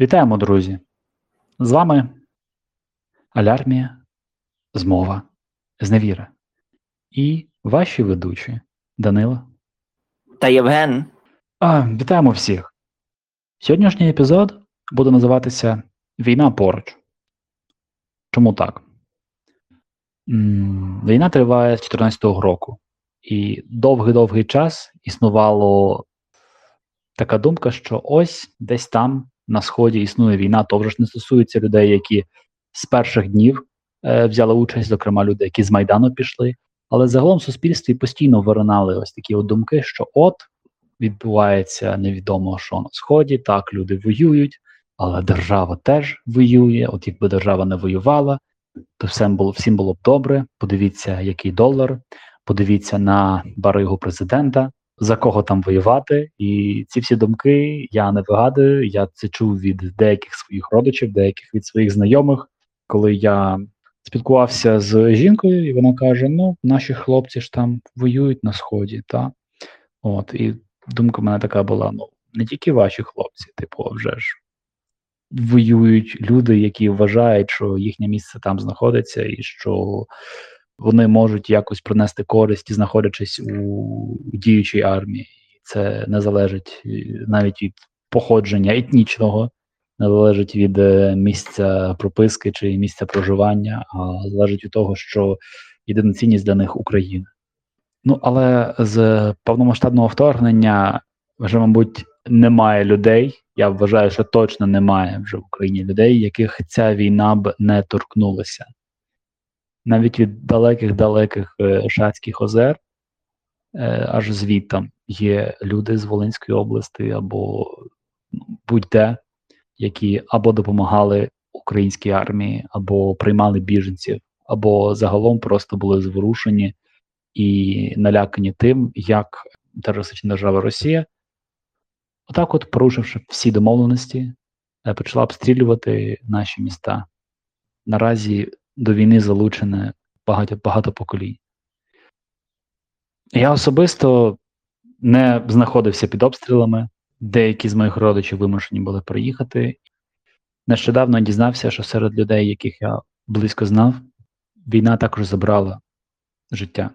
Вітаємо, друзі! З вами Алярмія, Змова, Зневіра і ваші ведучі Данила. Та Євген. А, Вітаємо всіх! Сьогоднішній епізод буде називатися Війна поруч. Чому так? Війна триває з 14-го року, і довгий-довгий час існувало така думка, що ось десь там на сході існує війна, то вже ж не стосується людей, які з перших днів е, взяли участь, зокрема люди, які з Майдану пішли. Але загалом в суспільстві постійно виринали ось такі от думки, що от відбувається невідомо що на сході, так люди воюють, але держава теж воює. От якби держава не воювала, то всім було всім було б добре. Подивіться, який долар, подивіться на баригу президента за кого там воювати. І ці всі думки я не вигадую. Я це чув від деяких своїх родичів, деяких від своїх знайомих, коли я спілкувався з жінкою, і вона каже: Ну, наші хлопці ж там воюють на сході, та от і думка в мене така була: ну не тільки ваші хлопці, типу, вже ж. Воюють люди, які вважають, що їхнє місце там знаходиться, і що вони можуть якось принести користь, знаходячись у діючій армії. Це не залежить навіть від походження етнічного, не залежить від е, місця прописки чи місця проживання, а залежить від того, що єдина цінність для них Україна. Ну але з повномасштабного вторгнення вже, мабуть, немає людей. Я вважаю, що точно немає вже в Україні людей, яких ця війна б не торкнулася навіть від далеких-далеких е, Шацьких озер, е, аж звідтам є люди з Волинської області або ну, будь-де, які або допомагали українській армії, або приймали біженців, або загалом просто були зворушені і налякані тим, як терористична держава Росія, отак, от порушивши всі домовленості, е, почала обстрілювати наші міста. Наразі до війни залучене багато багато поколінь. Я особисто не знаходився під обстрілами. Деякі з моїх родичів вимушені були приїхати. Нещодавно дізнався, що серед людей, яких я близько знав, війна також забрала життя.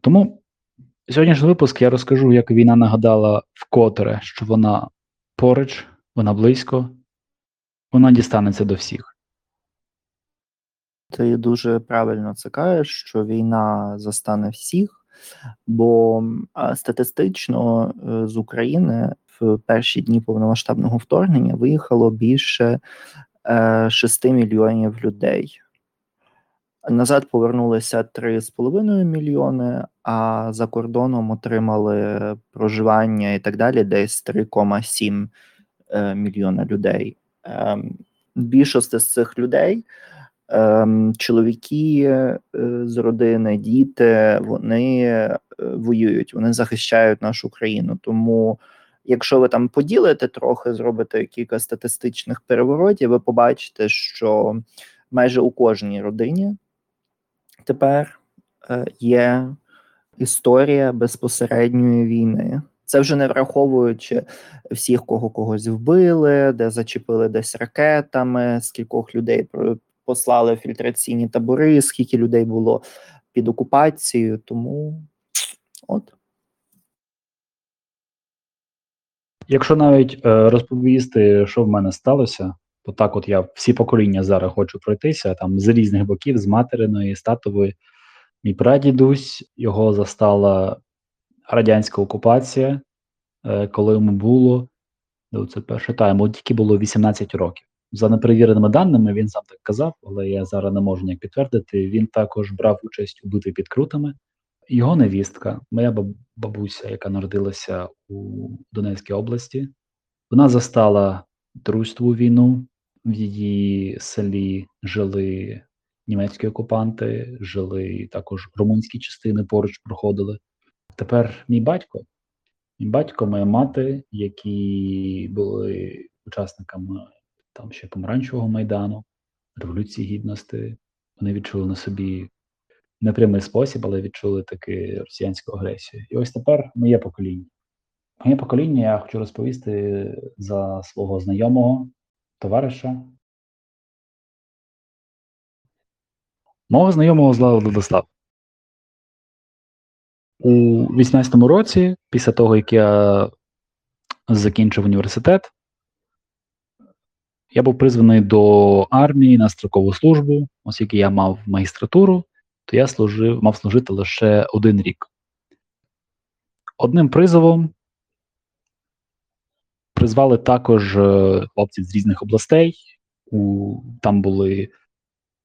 Тому сьогоднішній випуск я розкажу, як війна нагадала вкотре, що вона поруч, вона близько, вона дістанеться до всіх. Ти дуже правильно це кажеш, що війна застане всіх, бо статистично е, з України в перші дні повномасштабного вторгнення виїхало більше 6 е, мільйонів людей. Назад повернулися 3,5 мільйони, а за кордоном отримали проживання і так далі, десь 3,7 е, мільйона людей. Ем, більшість з цих людей чоловіки е, з родини, діти, вони е, воюють, вони захищають нашу країну. Тому, якщо ви там поділите трохи, зробите кілька статистичних переворотів, ви побачите, що майже у кожній родині тепер е, є історія безпосередньої війни. Це вже не враховуючи всіх, кого когось вбили, де зачепили десь ракетами, скількох людей послали фільтраційні табори, скільки людей було під окупацією, тому от. Якщо навіть е, розповісти, що в мене сталося, то так от я всі покоління зараз хочу пройтися там з різних боків, з материної, з татової. Мій прадідусь, його застала радянська окупація, е, коли йому було, ну, це перше тайм, тільки було 18 років. За неперевіреними даними, він сам так казав, але я зараз не можу ніяк підтвердити. Він також брав участь у битві під крутами. Його невістка, моя бабуся, яка народилася у Донецькій області, вона застала дружству війну. В її селі жили німецькі окупанти, жили також румунські частини поруч проходили. Тепер мій батько, мій батько, моя мати, які були учасниками там ще помаранчевого майдану, Революції Гідності. Вони відчули на собі непрямий спосіб, але відчули таки росіянську агресію. І ось тепер моє покоління. Моє покоління я хочу розповісти за свого знайомого, товариша. Мого знайомого звали Владислав. У 18-му році, після того, як я закінчив університет, я був призваний до армії на строкову службу, оскільки я мав магістратуру, то я служив, мав служити лише один рік. Одним призовом призвали також е, хлопців з різних областей. У, Там були,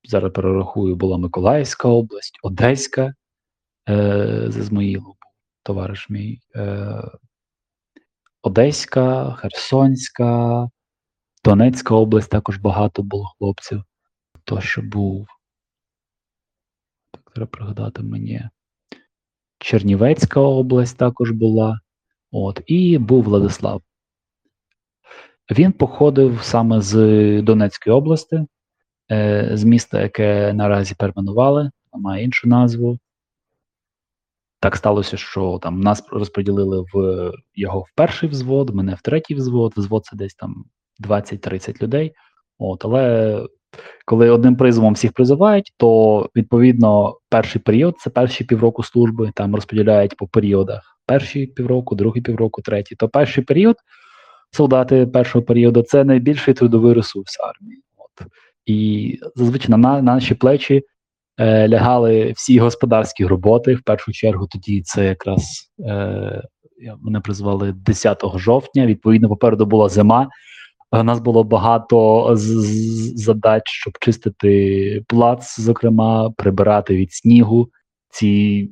зараз перерахую, була Миколаївська область, Одеська, е, з Ізмаїлу був товариш мій, е, Одеська, Херсонська, Донецька область також багато було хлопців. Хто що був. Так, треба пригадати мені. Чернівецька область також була. От, і був Владислав. Він походив саме з Донецької області, е, з міста, яке наразі перейменували, має іншу назву. Так сталося, що там нас розподілили в його в перший взвод, мене в третій взвод. Взвод це десь там 20-30 людей. От, але коли одним призовом всіх призивають, то відповідно перший період це перші півроку служби, там розподіляють по періодах. Перший півроку, другий півроку, третій. То перший період солдати першого періоду це найбільший трудовий ресурс армії. От. І зазвичай на наші плечі е, лягали всі господарські роботи. В першу чергу тоді це якраз е, мене призвали 10 жовтня. Відповідно, попереду була зима. У нас було багато задач, щоб чистити плац, зокрема, прибирати від снігу ці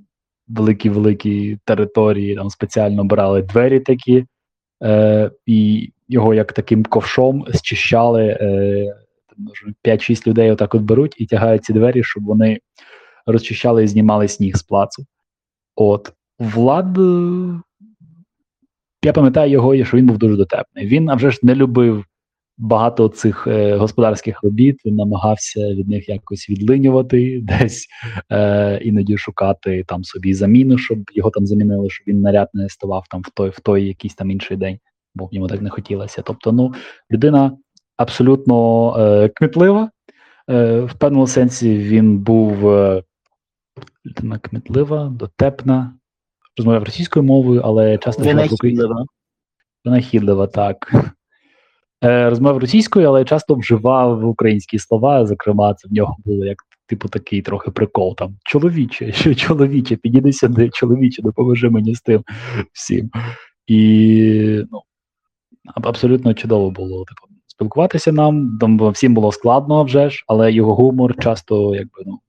великі-великі території. Там спеціально брали двері такі, е, і його як таким ковшом зчищали. Е, 5-6 людей отак от беруть і тягають ці двері, щоб вони розчищали і знімали сніг з плацу. От Влад, я пам'ятаю його, що він був дуже дотепний. Він а вже ж не любив багато цих е, господарських робіт. Він намагався від них якось відлинювати, десь е, іноді шукати там собі заміну, щоб його там замінили, щоб він наряд не ставав там в той в той якийсь там інший день, бо йому так не хотілося. Тобто, ну людина абсолютно е, кмітлива. Е, В певному сенсі він був е, людина кмітлива, дотепна, розмовляв російською мовою, але часто Винахідлива. Винахідлива, так. Е, Розмовляв російською, але часто вживав українські слова. Зокрема, це в нього було як типу такий трохи прикол. Там чоловіче, що чоловіче, підійди сюди, чоловіче, допоможи мені з тим всім. І ну, абсолютно чудово було типу, спілкуватися нам. Там всім було складно вже ж, але його гумор часто якби ну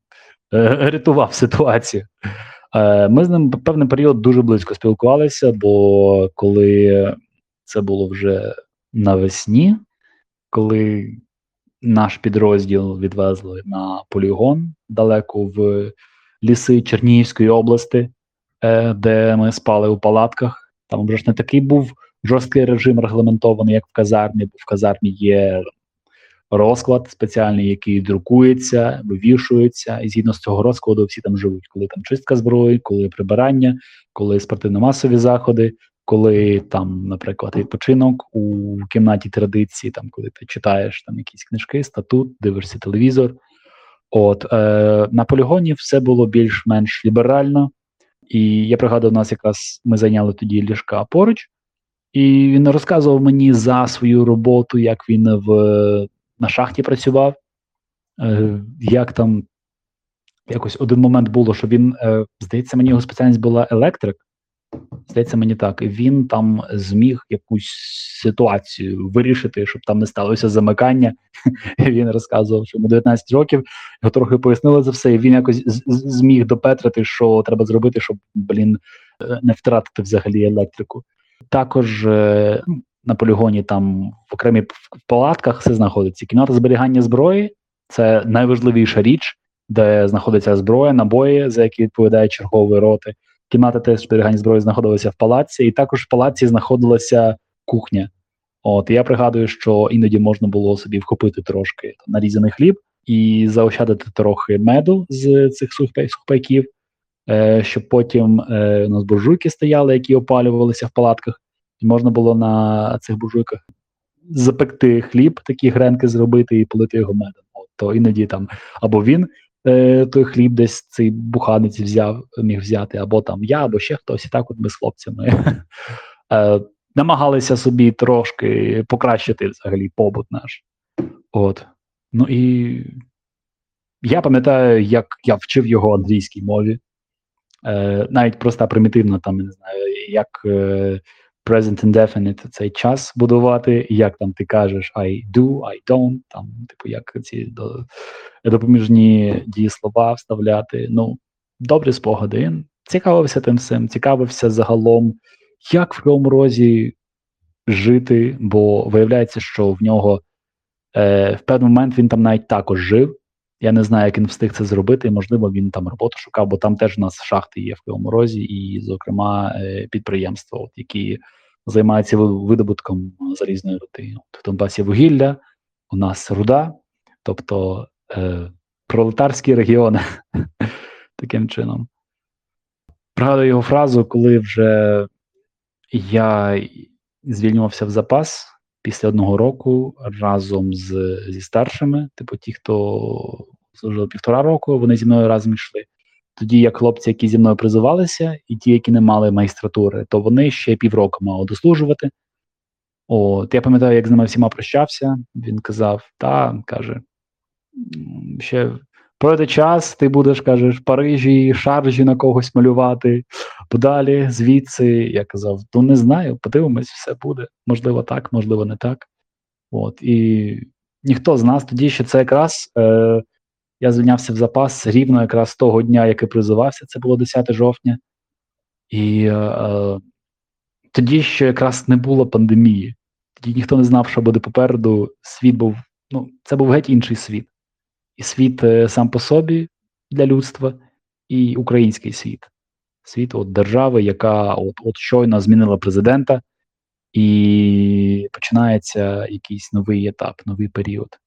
е, рятував ситуацію. Е, ми з ним певний період дуже близько спілкувалися, бо коли це було вже навесні, коли наш підрозділ відвезли на полігон далеко в ліси Чернігівської області, е, де ми спали у палатках. Там вже ж не такий був жорсткий режим регламентований, як в казармі, бо в казармі є розклад спеціальний, який друкується, вивішується, і згідно з цього розкладу всі там живуть, коли там чистка зброї, коли прибирання, коли спортивно-масові заходи, коли там, наприклад, відпочинок у кімнаті традиції, там коли ти читаєш там якісь книжки, статут, дивишся телевізор. От е, на полігоні все було більш-менш ліберально, і я пригадую, у нас якраз ми зайняли тоді ліжка поруч, і він розказував мені за свою роботу, як він в на шахті працював, е, як там якось один момент було, що він, е, здається, мені його спеціальність була електрик. Здається, мені так. Він там зміг якусь ситуацію вирішити, щоб там не сталося замикання. Він розказував, що йому 19 років його трохи пояснили за все, і він якось зміг допетрити, що треба зробити, щоб блін е, не втратити взагалі електрику. Також е, на полігоні там в окремій палатках все знаходиться. Кімната зберігання зброї це найважливіша річ, де знаходиться зброя, набої, за які відповідають чергові роти. Кімната теж зберігання зброї знаходилася в палаці, і також в палаці знаходилася кухня. От я пригадую, що іноді можна було собі вхопити трошки нарізаний хліб і заощадити трохи меду з цих сухпайків, е, щоб потім е, у нас буржуйки стояли, які опалювалися в палатках. і можна було на цих буржуйках запекти хліб, такі гренки зробити і полити його медом. От, то іноді там або він е, той хліб десь цей буханець взяв, міг взяти, або там я, або ще хтось. І так от ми з хлопцями е, намагалися собі трошки покращити взагалі побут наш. От. Ну і я пам'ятаю, як я вчив його англійській мові. Е, Навіть проста примітивно, там, не знаю, як е, present indefinite цей час будувати, як там ти кажеш I do, I don't, там, типу, як ці до, допоміжні дієслова вставляти. Ну, добрі спогади. Цікавився тим всім, цікавився загалом, як в Кривому Розі жити, бо виявляється, що в нього е, в певний момент він там навіть також жив. Я не знаю, як він встиг це зробити. Можливо, він там роботу шукав, бо там теж у нас шахти є в Кривому Розі, і, зокрема, е, підприємства, от, які займаються видобутком залізної руди. От, в Донбасі вугілля, у нас руда, тобто е, пролетарські регіони таким чином. Пригадую його фразу, коли вже я звільнювався в запас після одного року разом з, зі старшими, типу ті, хто служили півтора року, вони зі мною разом йшли. Тоді як хлопці, які зі мною призивалися, і ті, які не мали магістратури, то вони ще півроку мали дослужувати. От я пам'ятаю, як з ними всіма прощався. Він казав: та каже, ще пройде час, ти будеш кажеш, в Парижі, шаржі на когось малювати. Подалі, звідси я казав: ну не знаю, подивимось, все буде. Можливо, так, можливо, не так. От і ніхто з нас тоді ще це якраз. Е, я звільнявся в запас рівно якраз того дня, який призивався, це було 10 жовтня, і е, е, тоді ще якраз не було пандемії. Тоді ніхто не знав, що буде попереду. Світ був, ну, це був геть інший світ. І світ е, сам по собі для людства, і український світ. Світ от держави, яка от, от щойно змінила президента, і починається якийсь новий етап, новий період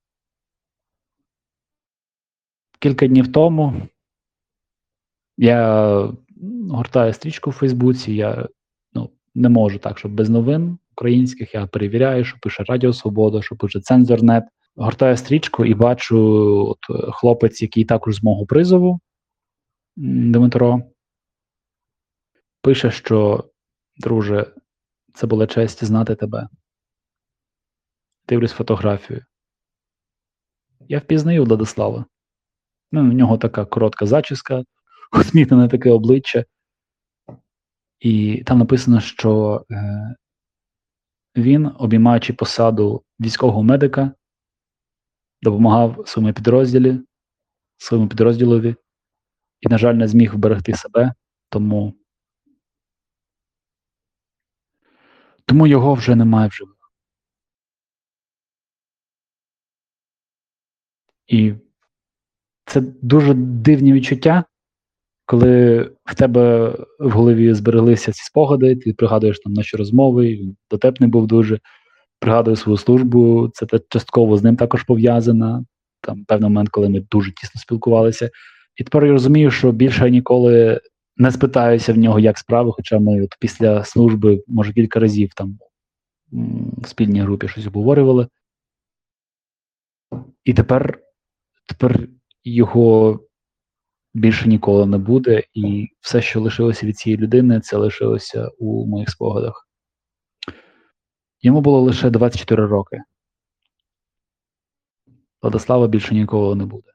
кілька днів тому я гортаю стрічку в Фейсбуці, я ну, не можу так, щоб без новин українських я перевіряю, що пише Радіо Свобода, що пише Цензорнет. Гортаю стрічку і бачу от, хлопець, який також з мого призову Дмитро, пише, що, друже, це була честь знати тебе. Дивлюсь фотографію. Я впізнаю Владислава. Ну, У нього така коротка зачіска, усміхнене таке обличчя. І там написано, що е, він, обіймаючи посаду військового медика, допомагав своєму підрозділі, своєму підрозділові і, на жаль, не зміг вберегти себе, тому тому його вже немає в живих. І це дуже дивні відчуття, коли в тебе в голові збереглися ці спогади, ти пригадуєш там наші розмови, він дотепний був дуже, пригадую свою службу, це частково з ним також пов'язано. Там певний момент, коли ми дуже тісно спілкувалися. І тепер я розумію, що більше ніколи не спитаюся в нього, як справи, хоча ми от після служби, може, кілька разів там в спільній групі щось обговорювали. І тепер, тепер його більше ніколи не буде, і все, що лишилося від цієї людини, це лишилося у моїх спогадах. Йому було лише 24 роки. Владислава більше ніколи не буде.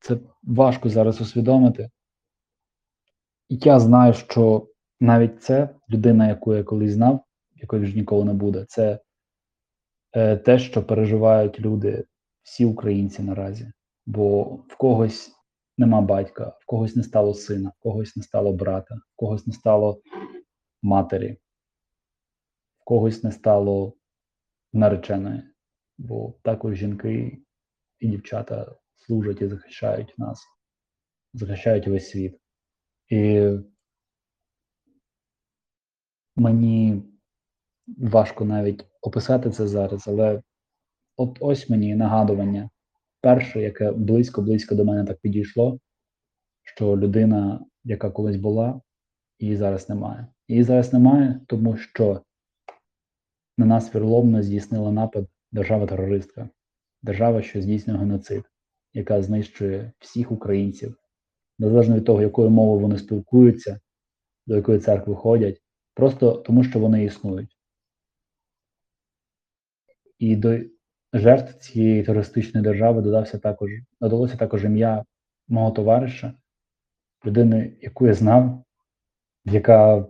Це важко зараз усвідомити. Я знаю, що навіть це людина, яку я колись знав, якої вже ніколи не буде, це е, те, що переживають люди всі українці наразі, бо в когось нема батька, в когось не стало сина, в когось не стало брата, в когось не стало матері, в когось не стало нареченої, бо також жінки і дівчата служать і захищають нас, захищають весь світ. І мені важко навіть описати це зараз, але от ось мені нагадування. Перше, яке близько-близько до мене так підійшло, що людина, яка колись була, її зараз немає. Її зараз немає, тому що на нас вірловно здійснила напад держава-терористка, держава, що здійснює геноцид, яка знищує всіх українців, незалежно від того, якою мовою вони спілкуються, до якої церкви ходять, просто тому, що вони існують. І до жертв цієї терористичної держави додався також, додалося також ім'я мого товариша, людини, яку я знав, яка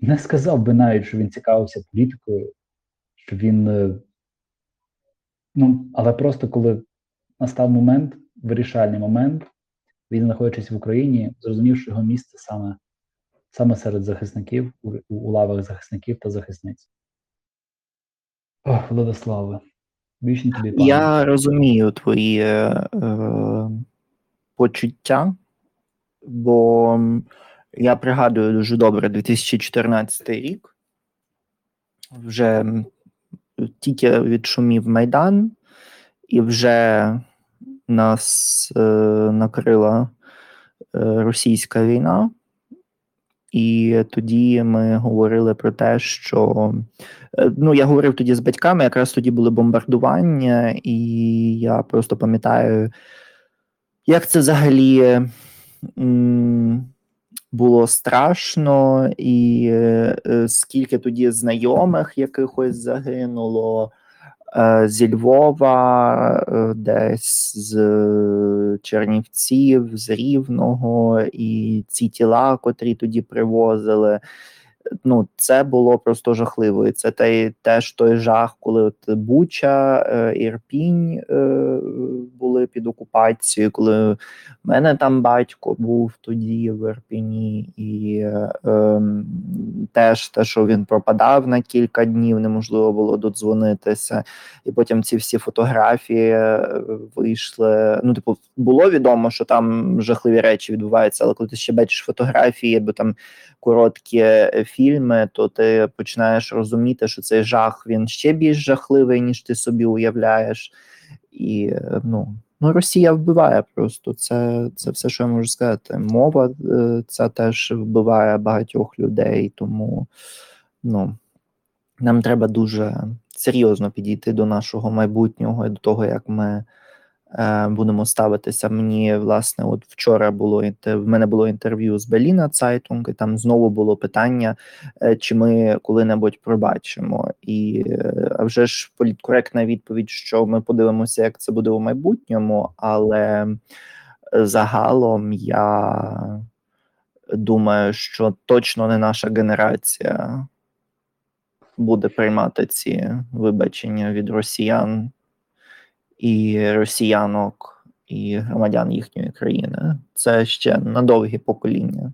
не сказав би навіть, що він цікавився політикою, що він. Е, ну, але просто коли настав момент, вирішальний момент, він, знаходячись в Україні, зрозумів, що його місце саме саме серед захисників, у, у лавах захисників та захисниць. Ох, Владиславе, вічні тобі пане. Я розумію твої е, почуття, бо я пригадую дуже добре 2014 рік. Вже тільки відшумів Майдан, і вже нас е, накрила е, російська війна. І тоді ми говорили про те, що е, ну я говорив тоді з батьками, якраз тоді були бомбардування, і я просто пам'ятаю, як це взагалі було страшно, і е, скільки тоді знайомих якихось загинуло. Е, зі Львова, е, десь з Чернівців, з Рівного, і ці тіла, котрі тоді привозили ну це було просто жахливо. І Це те, теж той жах, коли от Буча, е, Ірпінь е, були під окупацією, коли в мене там батько був тоді в Ірпіні, і е, ем, теж те, що він пропадав на кілька днів, неможливо було додзвонитися. І потім ці всі фотографії е, вийшли. Ну, типу, було відомо, що там жахливі речі відбуваються, але коли ти ще бачиш фотографії, або там короткі фільми, то ти починаєш розуміти, що цей жах він ще більш жахливий, ніж ти собі уявляєш. І е, ну, ну Росія вбиває просто. Це це все, що я можу сказати. Мова це теж вбиває багатьох людей, тому ну, нам треба дуже серйозно підійти до нашого майбутнього і до того, як ми. Е, будемо ставитися. Мені власне, от вчора було в мене було інтерв'ю з Беліна Цайтунг, і там знову було питання, е, чи ми коли-небудь пробачимо. І а вже ж політкоректна відповідь, що ми подивимося, як це буде у майбутньому, але загалом я думаю, що точно не наша генерація буде приймати ці вибачення від росіян і росіянок, і громадян їхньої країни. Це ще на довгі покоління.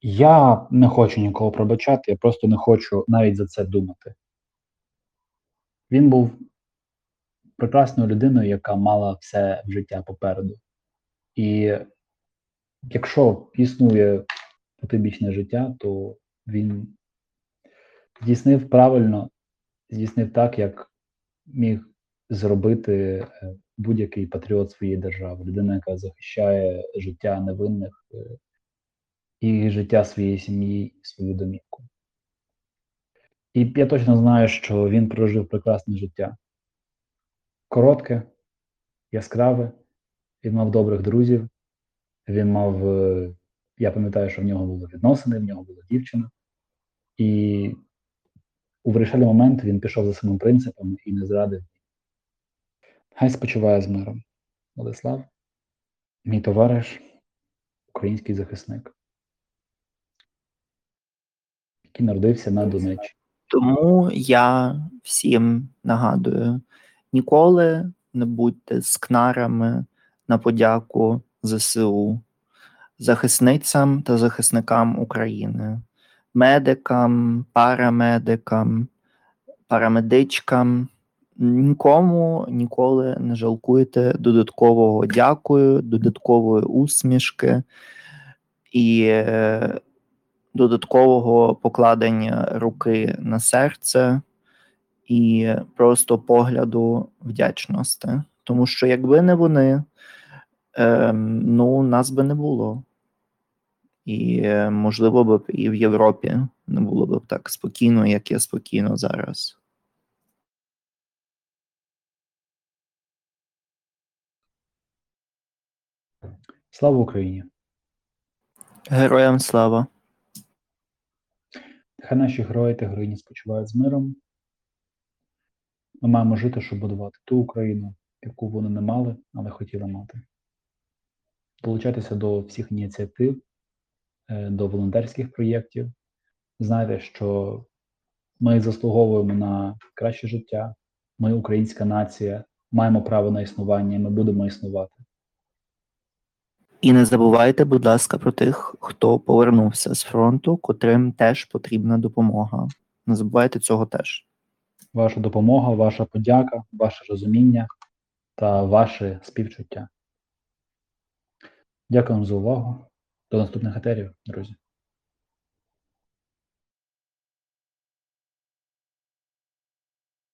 Я не хочу нікого пробачати, я просто не хочу навіть за це думати. Він був прекрасною людиною, яка мала все в життя попереду. І якщо існує потибічне життя, то він здійснив правильно, здійснив так, як міг зробити е, будь-який патріот своєї держави, людина, яка захищає життя невинних е, і життя своєї сім'ї, свою домівку. І я точно знаю, що він прожив прекрасне життя. Коротке, яскраве, він мав добрих друзів, він мав, е, я пам'ятаю, що в нього були відносини, в нього була дівчина. І у вирішальний момент він пішов за своїми принципами і не зрадив Хай спочиває з миром. Владислав, мій товариш, український захисник, який народився на Донеччині. Тому я всім нагадую: ніколи не будьте з кнарами на подяку ЗСУ, захисницям та захисникам України, медикам, парамедикам, парамедичкам. Нікому ніколи не жалкуйте додаткового дякую, додаткової усмішки і е, додаткового покладення руки на серце і просто погляду вдячності. Тому що, якби не вони, Ем, ну, нас би не було. І, е, можливо, б і в Європі не було б так спокійно, як є спокійно зараз. Слава Україні! Героям слава! Нехай наші герої та героїні спочивають з миром. Ми маємо жити, щоб будувати ту Україну, яку вони не мали, але хотіли мати. Долучайтеся до всіх ініціатив, е, до волонтерських проєктів. Знайте, що ми заслуговуємо на краще життя. Ми, українська нація, маємо право на існування, і ми будемо існувати. І не забувайте, будь ласка, про тих, хто повернувся з фронту, котрим теж потрібна допомога. Не забувайте цього теж. Ваша допомога, ваша подяка, ваше розуміння та ваше співчуття. Дякую вам за увагу. До наступних етерів, друзі.